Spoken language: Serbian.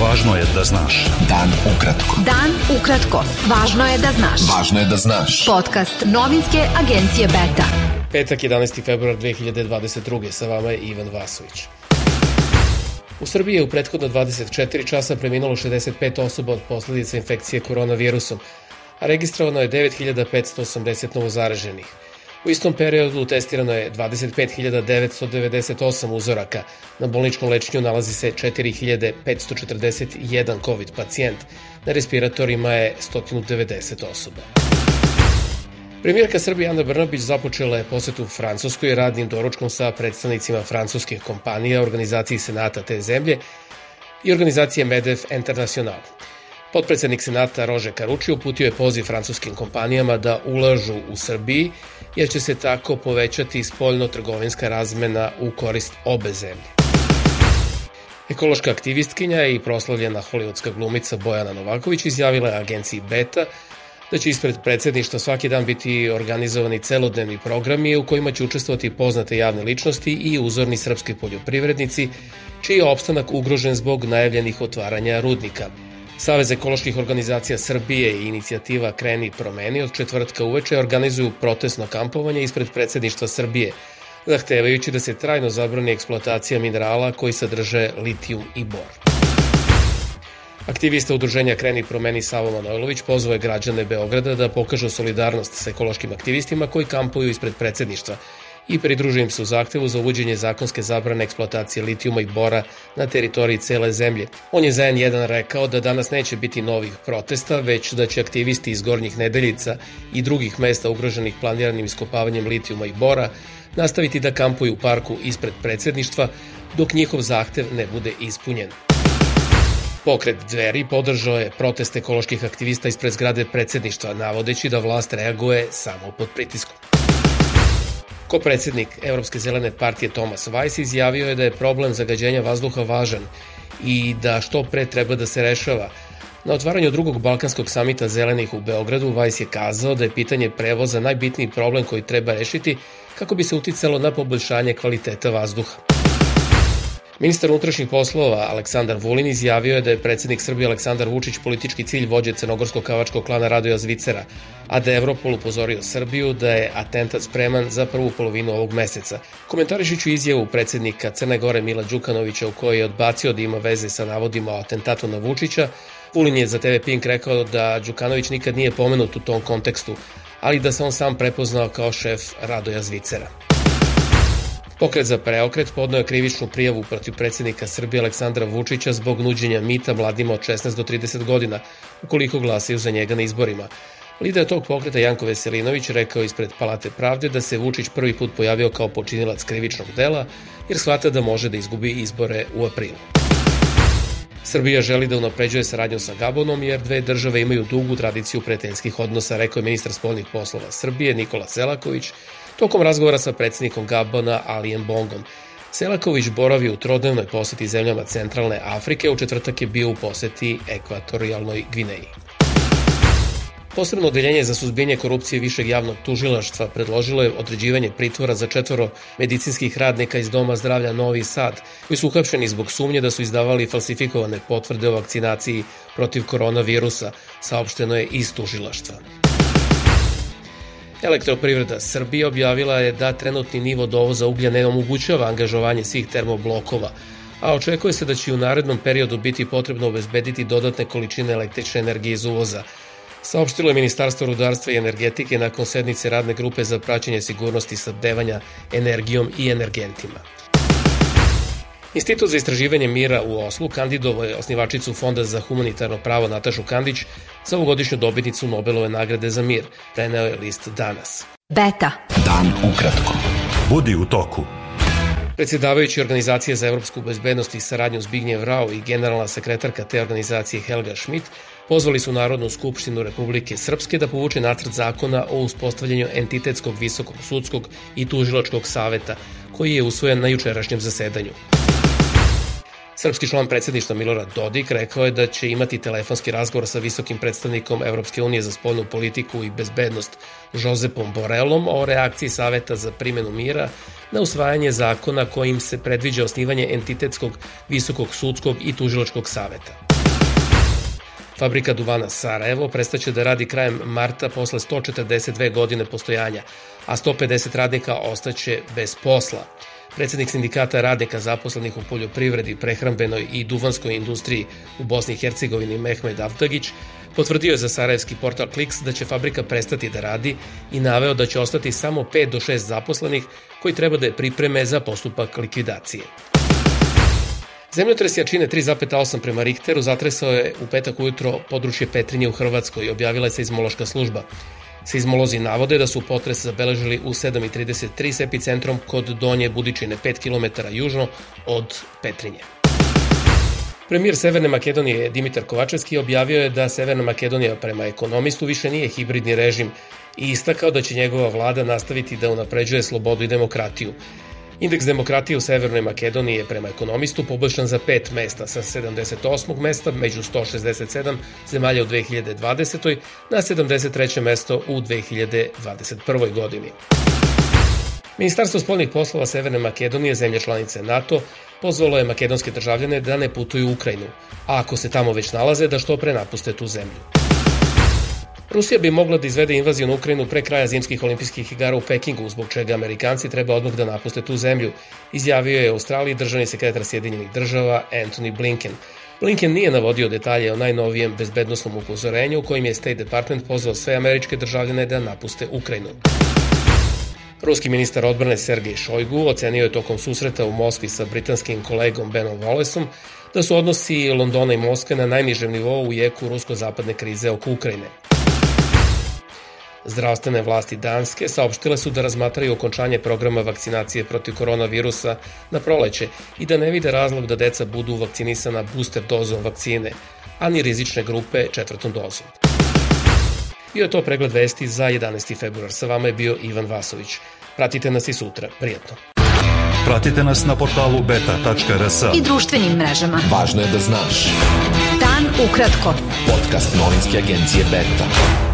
Važno je da znaš. Dan ukratko. Dan ukratko. Važno je da znaš. Važno je da znaš. Podcast novinske agencije Beta. Petak 11. februar 2022. Sa vama je Ivan Vasović. U Srbiji je u prethodno 24 časa preminulo 65 osoba od posledica infekcije koronavirusom, a registrovano je 9580 novozaraženih. U istom periodu testirano je 25.998 uzoraka. Na bolničkom lečenju nalazi se 4.541 COVID pacijent. Na respiratorima je 190 osoba. Premijerka Srbije Ana Brnabić započela je posetu Francuskoj radnim doručkom sa predstavnicima francuskih kompanija, organizaciji Senata te zemlje i organizacije Medef International. Potpredsednik Senata Rože Karuči uputio je poziv francuskim kompanijama da ulažu u Srbiji, jer će se tako povećati spoljno-trgovinska razmena u korist obe zemlje. Ekološka aktivistkinja i proslavljena hollywoodska glumica Bojana Novaković izjavila je agenciji Beta da će ispred predsedništva svaki dan biti organizovani celodnevni programi u kojima će učestvovati poznate javne ličnosti i uzorni srpski poljoprivrednici, čiji je opstanak ugrožen zbog najavljenih otvaranja rudnika – Savez ekoloških organizacija Srbije i inicijativa Kreni promeni od četvrtka uveče organizuju protestno kampovanje ispred predsedništva Srbije, zahtevajući da se trajno zabrani eksploatacija minerala koji sadrže litijum i bor. Aktivista udruženja Kreni promeni Savo Manojlović pozvao je građane Beograda da pokažu solidarnost sa ekološkim aktivistima koji kampuju ispred predsedništva i pridružujem se u zahtevu za uvođenje zakonske zabrane eksploatacije litijuma i bora na teritoriji cele zemlje. On je za N1 rekao da danas neće biti novih protesta, već da će aktivisti iz Gornjih Nedeljica i drugih mesta ugroženih planiranim iskopavanjem litijuma i bora nastaviti da kampuju u parku ispred predsedništva dok njihov zahtev ne bude ispunjen. Pokret Dveri podržao je protest ekoloških aktivista ispred zgrade predsedništva, navodeći da vlast reaguje samo pod pritiskom. Ko predsednik Evropske zelene partije Tomas Weiss izjavio je da je problem zagađenja vazduha važan i da što pre treba da se rešava. Na otvaranju drugog Balkanskog samita zelenih u Beogradu Weiss je kazao da je pitanje prevoza najbitniji problem koji treba rešiti kako bi se uticalo na poboljšanje kvaliteta vazduha. Ministar unutrašnjih poslova Aleksandar Vulin izjavio je da je predsednik Srbije Aleksandar Vučić politički cilj vođe crnogorskog kavačkog klana Radoja Zvicera, a da je Evropol upozorio Srbiju da je atentat spreman za prvu polovinu ovog meseca. Komentarišiću izjavu predsednika Crne Gore Mila Đukanovića u kojoj je odbacio da ima veze sa navodima o atentatu na Vučića, Vulin je za TV Pink rekao da Đukanović nikad nije pomenut u tom kontekstu, ali da se on sam prepoznao kao šef Radoja Zvicera. Pokret za preokret podnoje je krivičnu prijavu protiv predsednika Srbije Aleksandra Vučića zbog nuđenja mita mladima od 16 do 30 godina, ukoliko glasaju za njega na izborima. Lider tog pokreta Janko Veselinović rekao ispred Palate pravde da se Vučić prvi put pojavio kao počinilac krivičnog dela, jer shvata da može da izgubi izbore u aprilu. Srbija želi da unapređuje saradnju sa Gabonom jer dve države imaju dugu tradiciju prijateljskih odnosa, rekao je ministar spoljnih poslova Srbije Nikola Selaković tokom razgovora sa predsednikom Gabona Alijem Bongom. Selaković boravi u trodnevnoj poseti zemljama centralne Afrike, u četvrtak je bio u poseti ekvatorijalnoj Gvineji. Posebno odeljenje za suzbijenje korupcije Višeg javnog tužilaštva predložilo je određivanje pritvora za četvoro medicinskih radnika iz Doma zdravlja Novi Sad, koji su uhapšeni zbog sumnje da su izdavali falsifikovane potvrde o vakcinaciji protiv koronavirusa, saopšteno je iz tužilaštva. Elektroprivreda Srbije objavila je da trenutni nivo dovoza uglja ne omogućava angažovanje svih termoblokova, a očekuje se da će u narednom periodu biti potrebno obezbediti dodatne količine električne energije iz uvoza. Saopštilo je Ministarstvo rudarstva i energetike nakon sednice radne grupe za praćenje sigurnosti sabdevanja energijom i energentima. Institut za istraživanje mira u Oslu kandidovo je osnivačicu Fonda za humanitarno pravo Natašu Kandić za ovogodišnju dobitnicu Nobelove nagrade za mir, preneo je list danas. Beta. Dan ukratko. Budi u toku. Predsjedavajući organizacije za evropsku bezbednost i saradnju Zbignjev Rao i generalna sekretarka te organizacije Helga Schmidt pozvali su Narodnu skupštinu Republike Srpske da povuče nacrt zakona o uspostavljanju entitetskog visokog sudskog i tužilačkog saveta koji je usvojen na jučerašnjem zasedanju. Srpski član predsedništva Milorad Dodik rekao je da će imati telefonski razgovor sa visokim predstavnikom Evropske unije za spoljnu politiku i bezbednost Josepom Borelom o reakciji Saveta za primjenu mira na usvajanje zakona kojim se predviđa osnivanje entitetskog visokog sudskog i tužilačkog saveta. Fabrika duvana Sarajevo prestaće da radi krajem marta posle 142 godine postojanja, a 150 radnika ostaće bez posla. Predsednik sindikata radnika zaposlenih u poljoprivredi, prehrambenoj i duvanskoj industriji u Bosni i Hercegovini Mehmed Avtagić potvrdio je za sarajevski portal Kliks da će fabrika prestati da radi i naveo da će ostati samo 5 do 6 zaposlenih koji treba da je pripreme za postupak likvidacije. Zemljotres jačine 3,8 prema Richteru zatresao je u petak ujutro područje Petrinje u Hrvatskoj, objavila je seizmološka služba. Seizmolozi navode da su potres zabeležili u 7.33 s epicentrom kod Donje Budičine 5 km južno od Petrinje. Premijer Severne Makedonije Dimitar Kovačevski objavio je da Severna Makedonija prema ekonomistu više nije hibridni režim i istakao da će njegova vlada nastaviti da unapređuje slobodu i demokratiju. Indeks demokratije u Severnoj Makedoniji je prema ekonomistu poboljšan za pet mesta sa 78. mesta među 167 zemalja u 2020. na 73. mesto u 2021. godini. Ministarstvo spoljnih poslova Severne Makedonije, zemlje članice NATO, pozvalo je makedonske državljane da ne putuju u Ukrajinu, a ako se tamo već nalaze, da što pre napuste tu zemlju. Rusija bi mogla da izvede invaziju na Ukrajinu pre kraja zimskih olimpijskih igara u Pekingu, zbog čega Amerikanci treba odmah da napuste tu zemlju, izjavio je Australiji državni sekretar Sjedinjenih država Anthony Blinken. Blinken nije navodio detalje o najnovijem bezbednostnom upozorenju u kojim je State Department pozvao sve američke državljane da napuste Ukrajinu. Ruski ministar odbrane Sergej Šojgu ocenio je tokom susreta u Moskvi sa britanskim kolegom Benom Wallaceom da su odnosi Londona i Moskve na najnižem nivou u jeku rusko-zapadne krize oko Ukrajine. Zdravstvene vlasti Danske saopštile su da razmatraju okončanje programa vakcinacije protiv koronavirusa na proleće i da ne vide razlog da deca budu vakcinisana booster dozom vakcine, a ni rizične grupe četvrtom dozom. Bio je to pregled vesti za 11. februar. Sa vama je bio Ivan Vasović. Pratite nas i sutra. Prijetno. Pratite nas na portalu beta.rs i društvenim mrežama. Važno je da znaš. Dan ukratko. Podcast novinske agencije Beta.